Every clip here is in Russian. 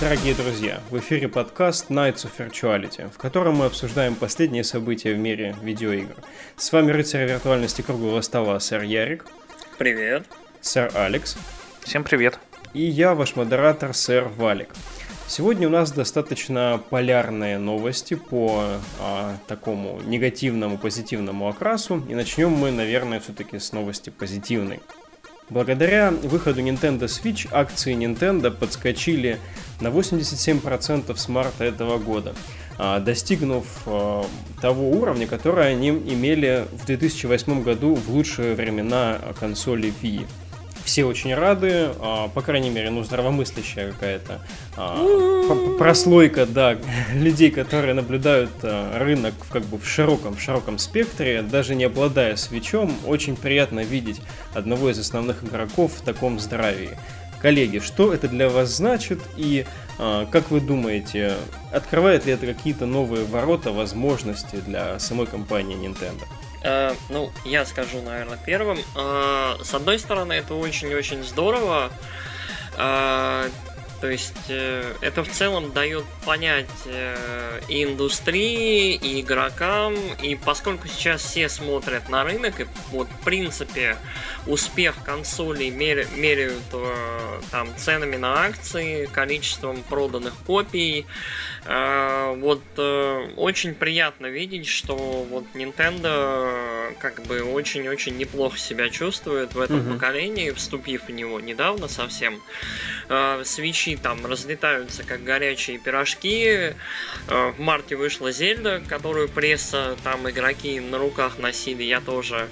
Дорогие друзья, в эфире подкаст Nights of Virtuality, в котором мы обсуждаем последние события в мире видеоигр. С вами рыцарь виртуальности круглого стола, сэр Ярик. Привет. Сэр Алекс. Всем привет. И я, ваш модератор, сэр Валик. Сегодня у нас достаточно полярные новости по а, такому негативному, позитивному окрасу. И начнем мы, наверное, все-таки с новости позитивной. Благодаря выходу Nintendo Switch акции Nintendo подскочили на 87% с марта этого года, а, достигнув а, того уровня, который они имели в 2008 году в лучшие времена консоли Wii все очень рады, а, по крайней мере, ну, здравомыслящая какая-то а, прослойка, да, людей, которые наблюдают а, рынок как бы в широком, в широком спектре, даже не обладая свечом, очень приятно видеть одного из основных игроков в таком здравии. Коллеги, что это для вас значит и как вы думаете, открывает ли это какие-то новые ворота, возможности для самой компании Nintendo? Э, ну, я скажу, наверное, первым. Э, с одной стороны, это очень-очень здорово. Э, то есть э, это в целом дает понять э, и индустрии, и игрокам, и поскольку сейчас все смотрят на рынок, и вот в принципе успех консолей мер, меряют э, там ценами на акции, количеством проданных копий, вот очень приятно видеть, что вот Nintendo как бы очень-очень неплохо себя чувствует в этом mm-hmm. поколении, вступив в него недавно совсем. Switch мечи там разлетаются как горячие пирожки. Э, в марте вышла Зельда, которую пресса, там игроки на руках носили, я тоже.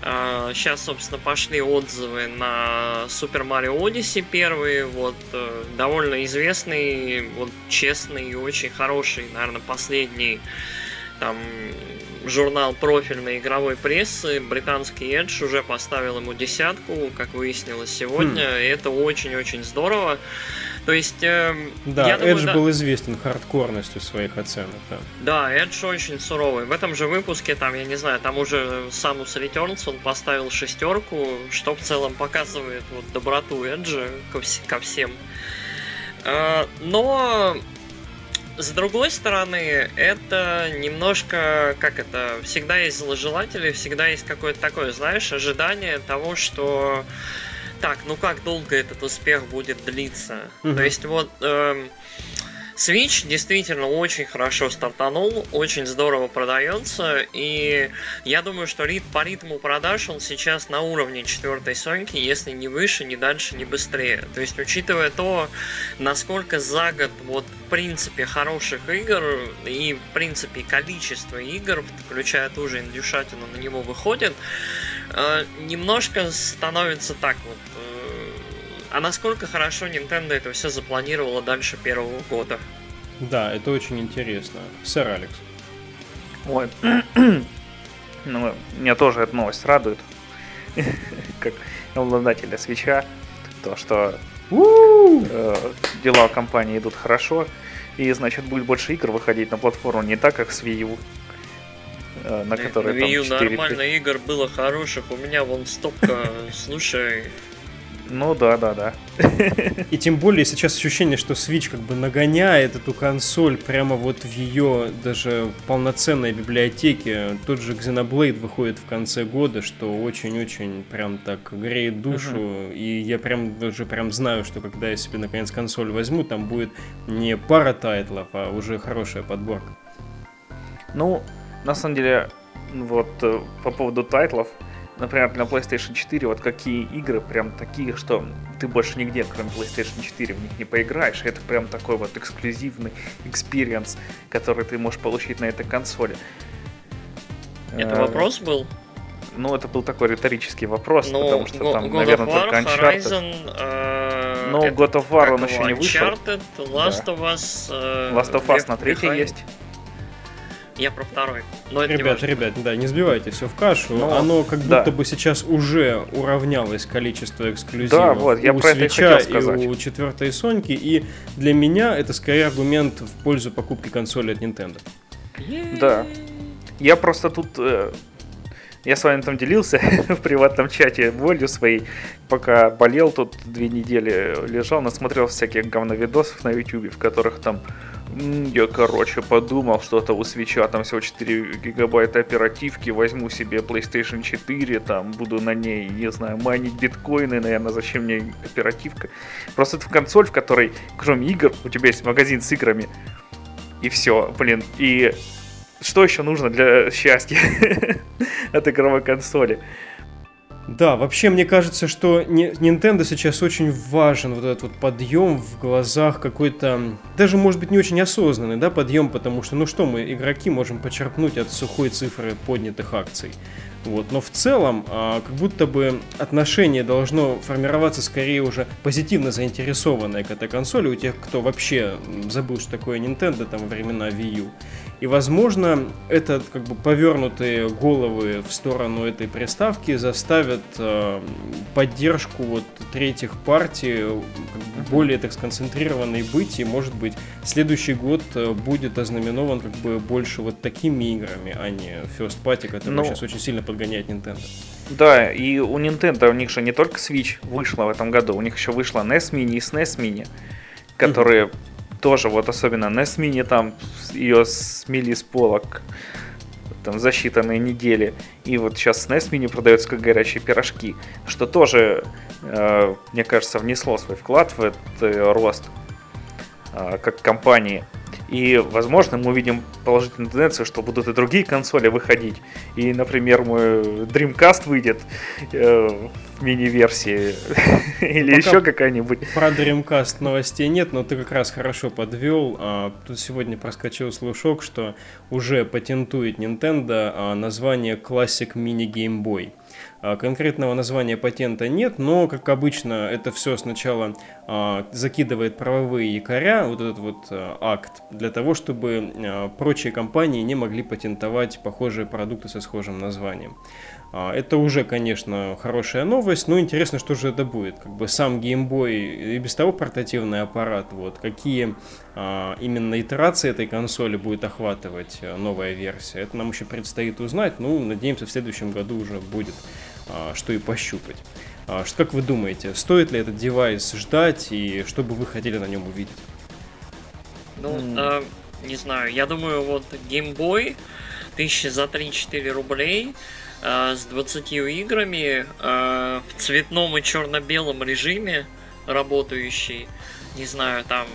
Сейчас, э, собственно, пошли отзывы на Super Mario Odyssey первые, вот, э, довольно известный, вот, честный и очень хороший, наверное, последний там журнал профильной игровой прессы, британский Edge уже поставил ему десятку, как выяснилось сегодня, хм. и это очень-очень здорово. То есть... Э, да, я думаю, да... был известен хардкорностью своих оценок, да. Да, Edge очень суровый. В этом же выпуске, там, я не знаю, там уже Samus Returns он поставил шестерку, что в целом показывает вот доброту Edge ко, вс- ко всем. Э, но с другой стороны, это немножко, как это, всегда есть зложелатели, всегда есть какое-то такое, знаешь, ожидание того, что так, ну как долго этот успех будет длиться? Угу. То есть вот э, Switch действительно очень хорошо стартанул, очень здорово продается, и я думаю, что рит, по ритму продаж он сейчас на уровне четвертой Соньки, если не выше, не дальше, не быстрее. То есть, учитывая то, насколько за год вот в принципе хороших игр и в принципе количество игр, включая ту же индюшатину, на него выходит, немножко становится так вот. Э, а насколько хорошо Nintendo это все запланировала дальше первого года? Да, это очень интересно. Сэр Алекс. Ой, ну, меня тоже эта новость радует, как обладателя свеча, то, что э, дела компании идут хорошо, и, значит, будет больше игр выходить на платформу не так, как с Wii U, Э, на которой Wii U 4... нормально игр было хороших, у меня вон стопка, слушай... Ну да, да, да. И тем более сейчас ощущение, что Switch как бы нагоняет эту консоль прямо вот в ее даже полноценной библиотеке. Тот же Xenoblade выходит в конце года, что очень-очень прям так греет душу. Uh-huh. И я прям даже прям знаю, что когда я себе наконец консоль возьму, там будет не пара тайтлов, а уже хорошая подборка. Ну, на самом деле, вот э, по поводу тайтлов, например, на PlayStation 4 вот какие игры прям такие, что ты больше нигде, кроме PlayStation 4, в них не поиграешь. Это прям такой вот эксклюзивный experience, который ты можешь получить на этой консоли. Это э, вопрос был? Ну, это был такой риторический вопрос, ну, потому что там, God наверное, War, только Uncharted. Horizon, э, Но God of War он еще не вышел. Uncharted, Last да. of Us... Э, Last of Us на третьей есть. Я про второй. Но это ребят, ребят, да, не сбивайте все в кашу. Но, ну, Оно как да. будто бы сейчас уже уравнялось количество эксклюзивов да, вот, я у про Свеча и у четвертой Соньки. И для меня это скорее аргумент в пользу покупки консоли от Nintendo. Да. Я просто тут э, Я с вами там делился в приватном чате болью своей, пока болел тут две недели, лежал, насмотрел всяких говновидосов на YouTube, в которых там я, короче, подумал, что-то у свеча, там всего 4 гигабайта оперативки, возьму себе PlayStation 4, там буду на ней, не знаю, майнить биткоины, наверное, зачем мне оперативка. Просто это консоль, в которой, кроме игр, у тебя есть магазин с играми, и все, блин, и что еще нужно для счастья от игровой консоли? Да, вообще мне кажется, что Nintendo сейчас очень важен вот этот вот подъем в глазах какой-то, даже может быть не очень осознанный, да, подъем, потому что, ну что мы, игроки, можем почерпнуть от сухой цифры поднятых акций. Вот. Но в целом, а, как будто бы отношение должно формироваться скорее уже позитивно заинтересованное к этой консоли у тех, кто вообще забыл, что такое Nintendo там времена Wii U. И, возможно, это как бы повернутые головы в сторону этой приставки заставят э, поддержку вот третьих партий как бы более так сконцентрированной быть, и, может быть, следующий год э, будет ознаменован как бы больше вот такими играми, а не First Party, который ну, сейчас очень сильно подгоняет Nintendo. Да, и у Nintendo у них же не только Switch вышла в этом году, у них еще вышла NES Mini и SNES Mini, которые mm-hmm тоже вот особенно на Mini там ее смели с полок там за считанные недели. И вот сейчас SNES Mini продается как горячие пирожки, что тоже, э, мне кажется, внесло свой вклад в этот рост э, как компании. И, возможно, мы увидим положительную тенденцию, что будут и другие консоли выходить. И, например, мой Dreamcast выйдет э, в мини-версии. Или Пока еще какая-нибудь. Про Dreamcast новостей нет, но ты как раз хорошо подвел. А, тут сегодня проскочил слушок, что уже патентует Nintendo а, название Classic Mini Game Boy. А, конкретного названия патента нет, но, как обычно, это все сначала а, закидывает правовые якоря, вот этот вот а, акт, для того, чтобы а, прочие компании не могли патентовать похожие продукты со схожим названием. А, это уже, конечно, хорошая новость, но интересно, что же это будет. Как бы сам Game Boy и без того портативный аппарат, вот, какие а, именно итерации этой консоли будет охватывать а, новая версия, это нам еще предстоит узнать, ну, надеемся, в следующем году уже будет что и пощупать. А, что, как вы думаете, стоит ли этот девайс ждать и что бы вы хотели на нем увидеть? Ну, mm. э, не знаю, я думаю, вот Game Boy тысячи за 3-4 рублей э, с 20 играми э, в цветном и черно-белом режиме работающий. Не знаю, там...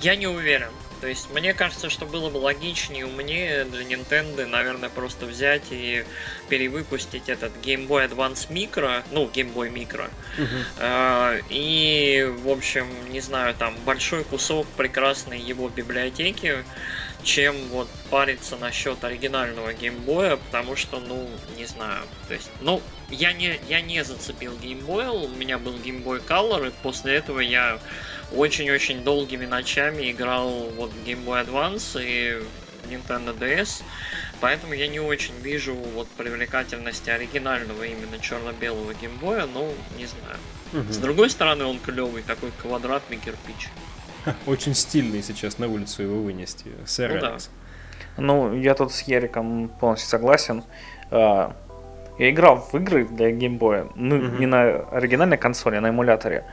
Я не уверен. То есть мне кажется, что было бы логичнее умнее для Nintendo, наверное, просто взять и перевыпустить этот Game Boy Advance Micro, ну, Game Boy Micro. Uh-huh. Э, и, в общем, не знаю, там большой кусок прекрасной его библиотеки, чем вот париться насчет оригинального геймбоя, потому что, ну, не знаю, то есть, ну, я не, я не зацепил геймбой, у меня был геймбой Color, и после этого я очень-очень долгими ночами играл вот в Game Boy Advance и Nintendo DS, поэтому я не очень вижу вот привлекательности оригинального именно черно-белого геймбоя, ну, не знаю. Угу. С другой стороны, он клевый, такой квадратный кирпич. Очень стильный сейчас на улицу его вынести, сэр ну, да. ну, я тут с Яриком полностью согласен. А, я играл в игры для геймбоя, ну, угу. не на оригинальной консоли, а на эмуляторе.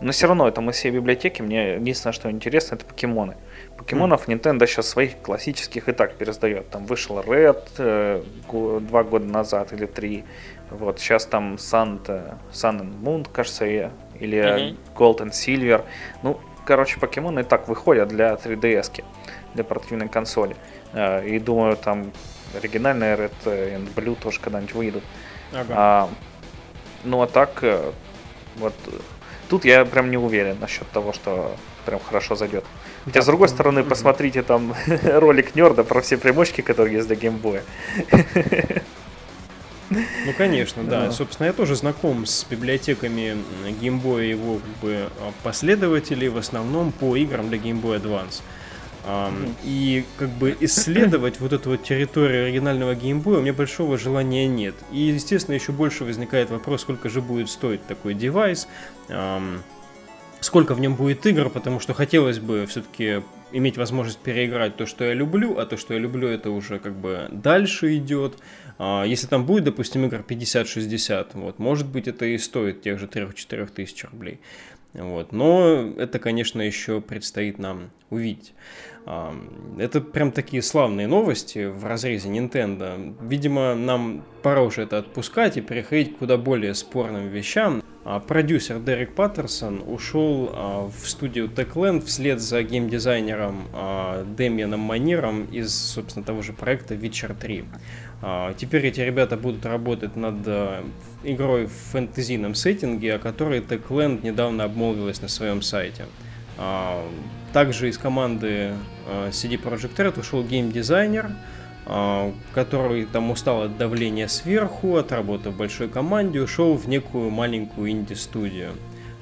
Но все равно это мы все библиотеки. Мне единственное, что интересно, это покемоны. Покемонов mm. Nintendo сейчас своих классических и так пересдает. Там вышел Red э, два года назад или три. Вот сейчас там Sun, Sun and Moon, кажется, или mm-hmm. Gold and Silver. Ну, короче, покемоны и так выходят для 3DS, для портативной консоли. Э, и думаю, там оригинальные Red and Blue тоже когда-нибудь выйдут. Ага. А, ну а так, э, вот Тут я прям не уверен насчет того, что прям хорошо зайдет. Хотя, с другой стороны, посмотрите там ролик Нерда про все примочки, которые есть для геймбоя. Ну, конечно, да. Собственно, я тоже знаком с библиотеками геймбоя и его как бы, последователей, в основном по играм для Game Boy Advance. И как бы исследовать вот эту вот территорию оригинального геймбоя у меня большого желания нет. И, естественно, еще больше возникает вопрос, сколько же будет стоить такой девайс. Сколько в нем будет игр, потому что хотелось бы все-таки иметь возможность переиграть то, что я люблю, а то, что я люблю, это уже как бы дальше идет. А, если там будет, допустим, игр 50-60, вот, может быть, это и стоит тех же 3-4 тысяч рублей. Вот. Но это, конечно, еще предстоит нам увидеть. Это прям такие славные новости в разрезе Nintendo. Видимо, нам пора уже это отпускать и переходить к куда более спорным вещам. А продюсер Дерек Паттерсон ушел а, в студию Techland вслед за геймдизайнером а, Демианом Маниром из, собственно, того же проекта Witcher 3. Теперь эти ребята будут работать над игрой в фэнтезийном сеттинге, о которой Techland недавно обмолвилась на своем сайте. Также из команды CD Projekt Red ушел геймдизайнер, а, который там устал от давления сверху, от работы в большой команде, ушел в некую маленькую инди-студию.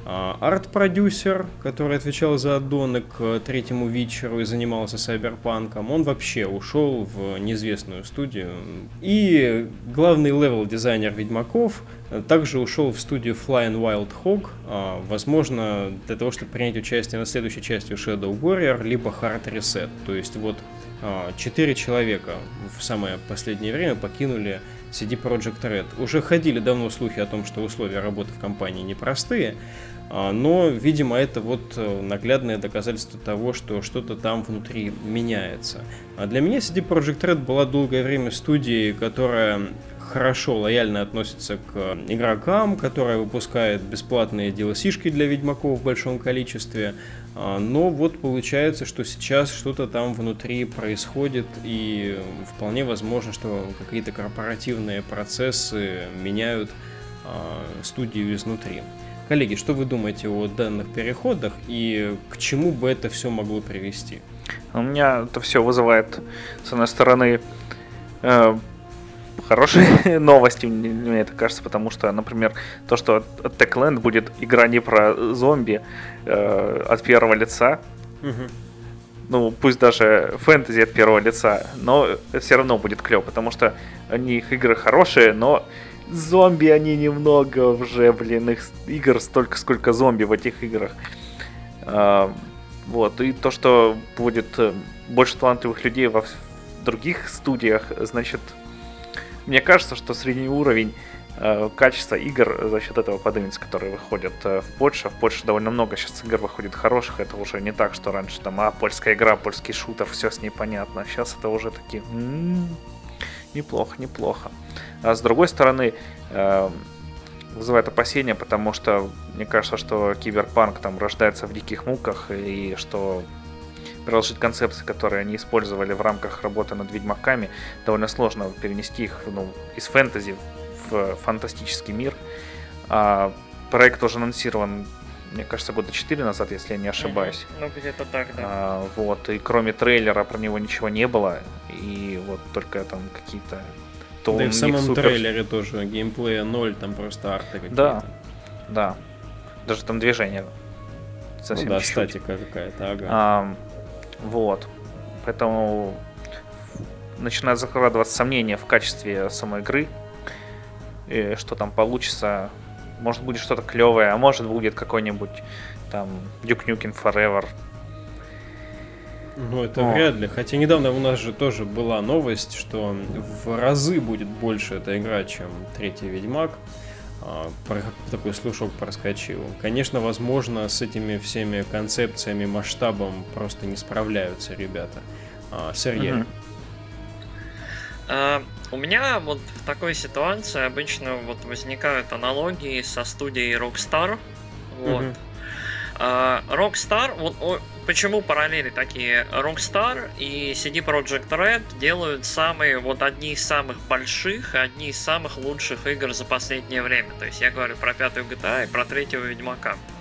А, арт-продюсер, который отвечал за аддоны к третьему вечеру и занимался сайберпанком, он вообще ушел в неизвестную студию. И главный левел-дизайнер Ведьмаков также ушел в студию Flying Wild Hog, а, возможно, для того, чтобы принять участие на следующей части Shadow Warrior, либо Hard Reset. То есть вот а, четыре человека в самое последнее время покинули CD Projekt Red. Уже ходили давно слухи о том, что условия работы в компании непростые, а, но, видимо, это вот э, наглядное доказательство того, что что-то там внутри меняется. А для меня CD Projekt Red была долгое время студией, которая хорошо, лояльно относится к игрокам, которая выпускает бесплатные DLC-шки для ведьмаков в большом количестве. А, но вот получается, что сейчас что-то там внутри происходит, и вполне возможно, что какие-то корпоративные процессы меняют студию изнутри. Коллеги, что вы думаете о данных переходах и к чему бы это все могло привести? У меня это все вызывает, с одной стороны, э, хорошие новости, мне это кажется, потому что, например, то, что от Techland будет игра не про зомби э, от первого лица, угу. ну, пусть даже фэнтези от первого лица, но все равно будет клево, потому что они их игры хорошие, но зомби они немного уже, блин, их игр столько, сколько зомби в этих играх. А, вот, и то, что будет э, больше талантливых людей во других студиях, значит, мне кажется, что средний уровень э, качества игр за счет этого поднимется, которые выходят э, в Польше. В Польше довольно много сейчас игр выходит хороших. Это уже не так, что раньше там, а, польская игра, польский шутер, все с ней понятно. Сейчас это уже такие, м-м, неплохо, неплохо. А с другой стороны, э, вызывает опасения, потому что мне кажется, что киберпанк там рождается в диких муках, и что приложить концепции, которые они использовали в рамках работы над Ведьмаками, довольно сложно перенести их ну, из фэнтези в фантастический мир. А проект уже анонсирован, мне кажется, года 4 назад, если я не ошибаюсь. Ну, где-то так, да. А, вот, и кроме трейлера про него ничего не было, и вот только там какие-то то да и в самом супер... трейлере тоже геймплея ноль, там просто арты какие-то. Да, да. Даже там движение совсем ну, да, чуть-чуть. статика какая-то, ага. А, вот. Поэтому начинают закладываться сомнения в качестве самой игры. И что там получится. Может будет что-то клевое, а может будет какой-нибудь там Duke Nukem Forever ну, это О. вряд ли. Хотя недавно у нас же тоже была новость, что в разы будет больше эта игра, чем третий Ведьмак. А, такой слушок проскочил. Конечно, возможно, с этими всеми концепциями, масштабом просто не справляются ребята. А, Сергей. Угу. А, у меня вот в такой ситуации обычно вот возникают аналогии со студией Rockstar. Вот. Угу. Rockstar, вот почему параллели такие? Rockstar и CD Projekt Red делают самые, вот одни из самых больших, одни из самых лучших игр за последнее время. То есть я говорю про пятую GTA и про третьего Ведьмака. А,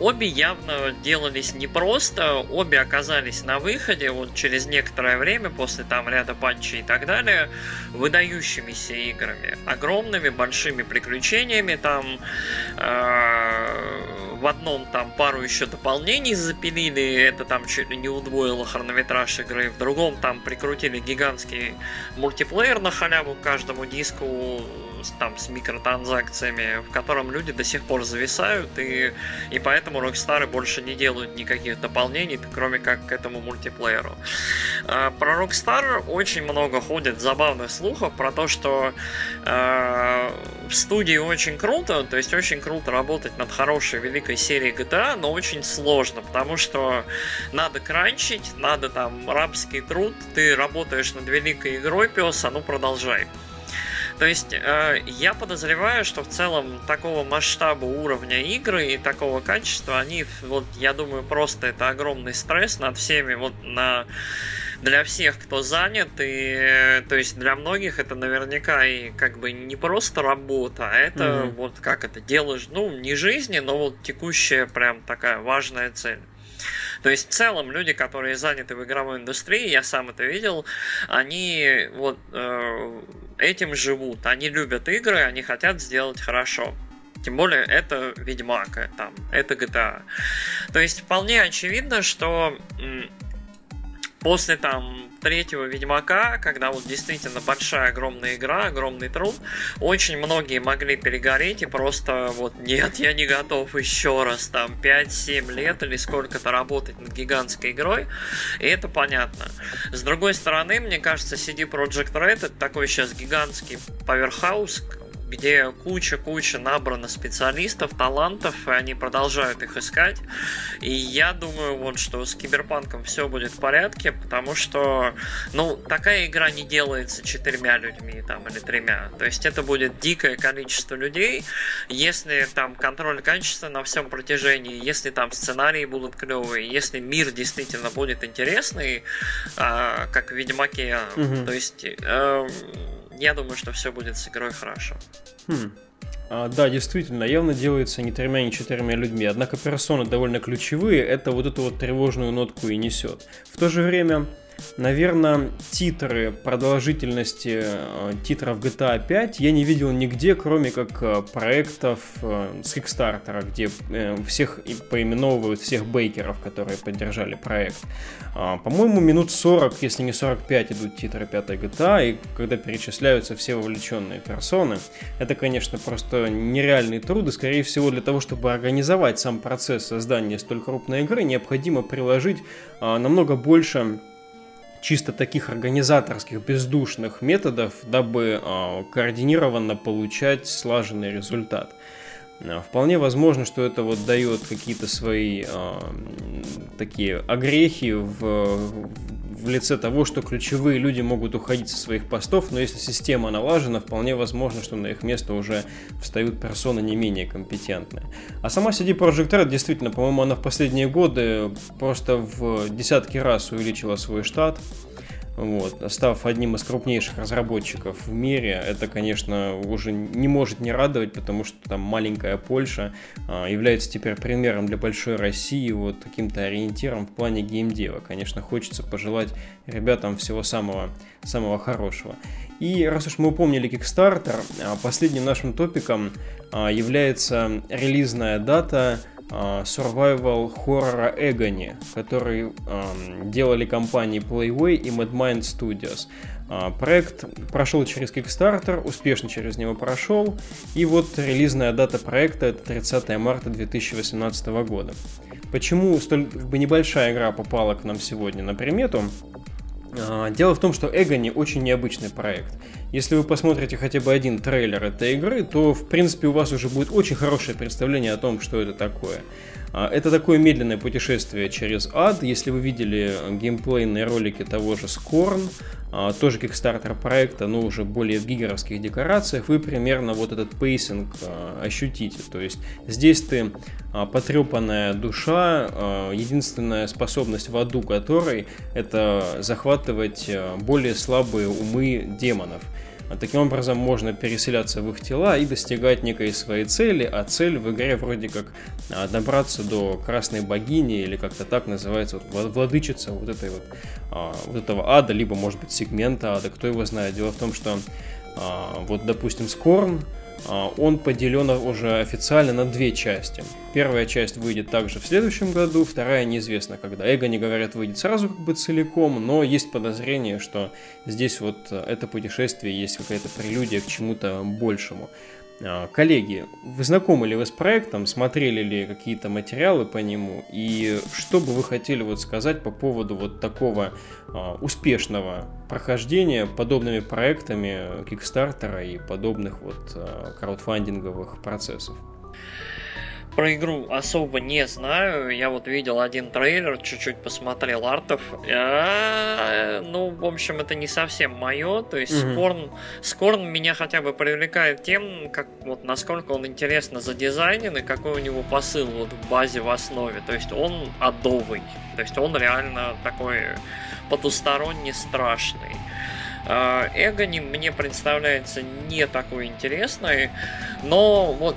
обе явно делались непросто, обе оказались на выходе вот через некоторое время, после там ряда панчей и так далее, выдающимися играми, огромными, большими приключениями, там э, в одном там пару еще дополнений запилили, это там чуть ли не удвоило хронометраж игры, в другом там прикрутили гигантский мультиплеер на халяву каждому диску, там с микротранзакциями, в котором люди до сих пор зависают, и, и поэтому Rockstar больше не делают никаких дополнений, кроме как к этому мультиплееру. А, про Rockstar очень много ходит забавных слухов про то, что э, в студии очень круто, то есть очень круто работать над хорошей великой серией GTA, но очень сложно, потому что надо кранчить, надо там рабский труд, ты работаешь над великой игрой, пес, а ну продолжай. То есть э, я подозреваю, что в целом такого масштаба уровня игры и такого качества, они, вот я думаю, просто это огромный стресс над всеми, вот на для всех, кто занят, и то есть для многих это наверняка и как бы не просто работа, а это mm-hmm. вот как это делаешь, ну, не жизни, но вот текущая прям такая важная цель. То есть в целом люди, которые заняты в игровой индустрии, я сам это видел, они вот э, этим живут, они любят игры, они хотят сделать хорошо. Тем более это Ведьмак, там, это GTA. То есть вполне очевидно, что после там третьего Ведьмака, когда вот действительно большая огромная игра, огромный труд, очень многие могли перегореть и просто вот нет, я не готов еще раз там 5-7 лет или сколько-то работать над гигантской игрой, и это понятно. С другой стороны, мне кажется, CD Projekt Red это такой сейчас гигантский поверхаус, где куча-куча набрано специалистов, талантов, и они продолжают их искать. И я думаю, вот, что с Киберпанком все будет в порядке, потому что, ну, такая игра не делается четырьмя людьми там или тремя. То есть это будет дикое количество людей. Если там контроль качества на всем протяжении, если там сценарии будут клевые, если мир действительно будет интересный, а, как в Ведьмаке, угу. то есть э, я думаю, что все будет с игрой хорошо. Хм. А, да, действительно, явно делается не тремя, не четырьмя людьми. Однако персоны довольно ключевые, это вот эту вот тревожную нотку и несет. В то же время, Наверное, титры продолжительности э, титров GTA 5 я не видел нигде, кроме как э, проектов э, с Kickstarter, где всех поименовывают всех бейкеров, которые поддержали проект. А, по-моему, минут 40, если не 45, идут титры 5 GTA, и когда перечисляются все вовлеченные персоны, это, конечно, просто нереальный труд, и, скорее всего, для того, чтобы организовать сам процесс создания столь крупной игры, необходимо приложить а, намного больше чисто таких организаторских бездушных методов, дабы э, координированно получать слаженный результат. А, вполне возможно, что это вот дает какие-то свои э, такие огрехи в, в лице того, что ключевые люди могут уходить со своих постов, но если система налажена, вполне возможно, что на их место уже встают персоны не менее компетентные. А сама CD Projekt Red, действительно, по-моему, она в последние годы просто в десятки раз увеличила свой штат, вот, став одним из крупнейших разработчиков в мире, это, конечно, уже не может не радовать, потому что там маленькая Польша а, является теперь примером для большой России, вот каким-то ориентиром в плане геймдева. Конечно, хочется пожелать ребятам всего самого, самого хорошего. И раз уж мы упомнили Kickstarter, а, последним нашим топиком а, является релизная дата survival хоррора Эгони, который делали компании Playway и MadMind Studios. А, проект прошел через Kickstarter, успешно через него прошел, и вот релизная дата проекта это 30 марта 2018 года. Почему столь бы, небольшая игра попала к нам сегодня на примету? А, дело в том, что Agony очень необычный проект. Если вы посмотрите хотя бы один трейлер этой игры, то в принципе у вас уже будет очень хорошее представление о том, что это такое. А, это такое медленное путешествие через ад. Если вы видели геймплейные ролики того же Scorn, а, тоже Kickstarter проекта, но уже более в гигеровских декорациях, вы примерно вот этот pacing а, ощутите. То есть здесь ты потрепанная душа, единственная способность в аду которой это захватывать более слабые умы демонов. А таким образом можно переселяться в их тела и достигать некой своей цели, а цель в игре вроде как а, добраться до красной богини или как-то так называется, вот, владычица вот этой вот, а, вот этого ада, либо может быть сегмента ада, кто его знает. Дело в том, что вот, допустим, Скорн, он поделен уже официально на две части. Первая часть выйдет также в следующем году, вторая неизвестно когда. Эго не говорят, выйдет сразу как бы целиком, но есть подозрение, что здесь вот это путешествие есть какая-то прелюдия к чему-то большему. А, коллеги, вы знакомы ли вы с проектом, смотрели ли какие-то материалы по нему, и что бы вы хотели вот сказать по поводу вот такого а, успешного прохождения подобными проектами Кикстартера и подобных вот а, краудфандинговых процессов? Про игру особо не знаю. Я вот видел один трейлер, чуть-чуть посмотрел артов. А, ну, в общем, это не совсем мое. То есть mm-hmm. Скорн, Скорн меня хотя бы привлекает тем, как вот насколько он интересно задизайнен и какой у него посыл вот в базе в основе. То есть он адовый. То есть он реально такой потусторонне страшный. Эгони мне представляется не такой интересной, но вот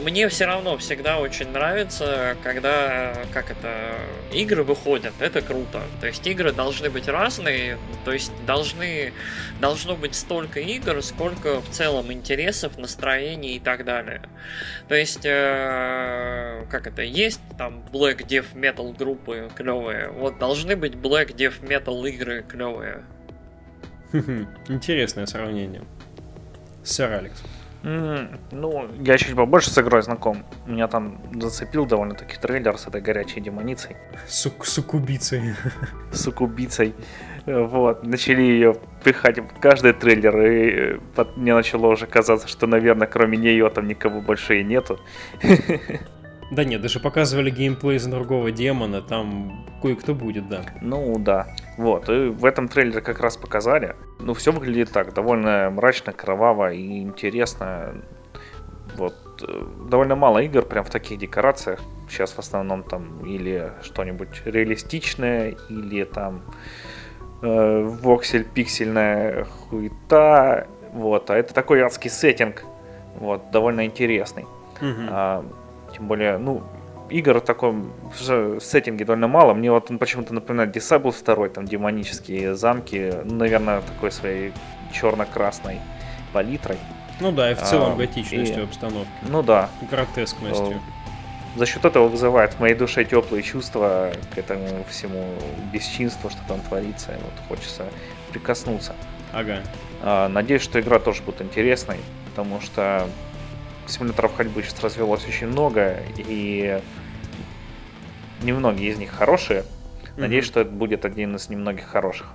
мне все равно всегда очень нравится, когда, как это, игры выходят, это круто. То есть игры должны быть разные, то есть должны, должно быть столько игр, сколько в целом интересов, настроений и так далее. То есть, э, как это, есть там Black Death Metal группы клевые, вот должны быть Black Death Metal игры клевые. Интересное сравнение. Сэр Алекс. Mm, ну, я чуть побольше с игрой знаком. Меня там зацепил довольно-таки трейлер с этой горячей демоницей. Сук сукубицей. Сукубицей. Вот, начали ее пихать в каждый трейлер, и э, мне начало уже казаться, что, наверное, кроме нее там никого больше и нету. Да нет, даже показывали геймплей за другого демона, там кое-кто будет, да. Ну да. Вот, и в этом трейлере как раз показали. Ну, все выглядит так, довольно мрачно, кроваво и интересно. Вот, э, довольно мало игр прям в таких декорациях. Сейчас в основном там или что-нибудь реалистичное, или там э, воксель-пиксельная хуета. Вот, а это такой адский сеттинг. Вот, довольно интересный. Угу. А, тем более, ну, игр в таком сеттинге довольно мало. Мне вот он почему-то напоминает Disable 2, там демонические замки, ну, наверное, такой своей черно-красной палитрой. Ну да, и в целом а, готичностью и, обстановки. Ну да. Гротескностью. За счет этого вызывает в моей душе теплые чувства к этому всему бесчинству, что там творится. И вот хочется прикоснуться. Ага. А, надеюсь, что игра тоже будет интересной, потому что симуляторов ходьбы сейчас развелось очень много, и немногие из них хорошие. Надеюсь, mm-hmm. что это будет один из немногих хороших.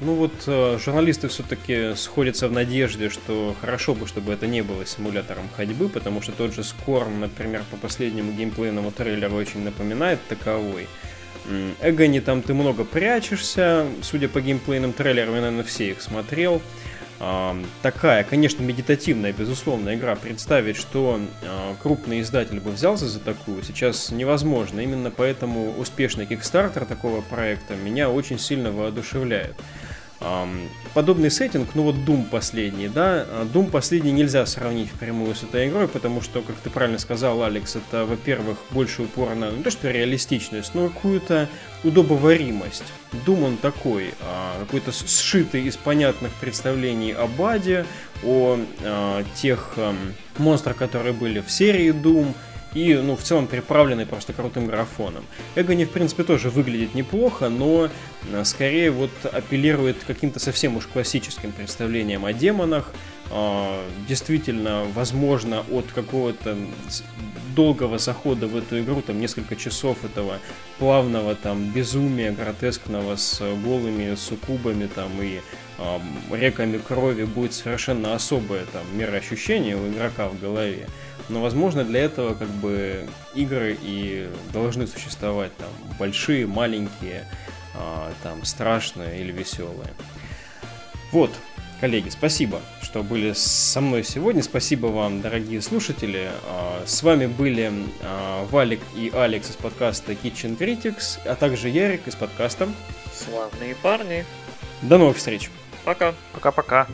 Ну вот э, журналисты все-таки сходятся в надежде, что хорошо бы, чтобы это не было симулятором ходьбы, потому что тот же Скорм, например, по последнему геймплейному трейлеру очень напоминает таковой. Эгони там ты много прячешься, судя по геймплейным трейлерам, я, наверное, все их смотрел такая, конечно, медитативная, безусловно, игра. Представить, что э, крупный издатель бы взялся за такую, сейчас невозможно. Именно поэтому успешный кикстартер такого проекта меня очень сильно воодушевляет. Подобный сеттинг, ну вот Doom последний, да, а Doom последний нельзя сравнить впрямую с этой игрой, потому что, как ты правильно сказал, Алекс, это, во-первых, больше упор на, ну то, что реалистичность, но какую-то удобоваримость. Doom он такой, а, какой-то сшитый из понятных представлений о Баде, о а, тех монстрах, которые были в серии Doom, и, ну, в целом приправленный просто крутым графоном. Эгони, в принципе, тоже выглядит неплохо, но э, скорее вот апеллирует каким-то совсем уж классическим представлением о демонах. А, действительно, возможно, от какого-то долгого захода в эту игру, там несколько часов этого плавного там безумия гротескного с голыми суккубами там и э, реками крови будет совершенно особое там мироощущение у игрока в голове. Но, возможно, для этого как бы игры и должны существовать там большие, маленькие, а, там страшные или веселые. Вот, коллеги, спасибо, что были со мной сегодня. Спасибо вам, дорогие слушатели. А, с вами были а, Валик и Алекс из подкаста Kitchen Critics, а также Ярик из подкаста Славные парни. До новых встреч. Пока. Пока-пока.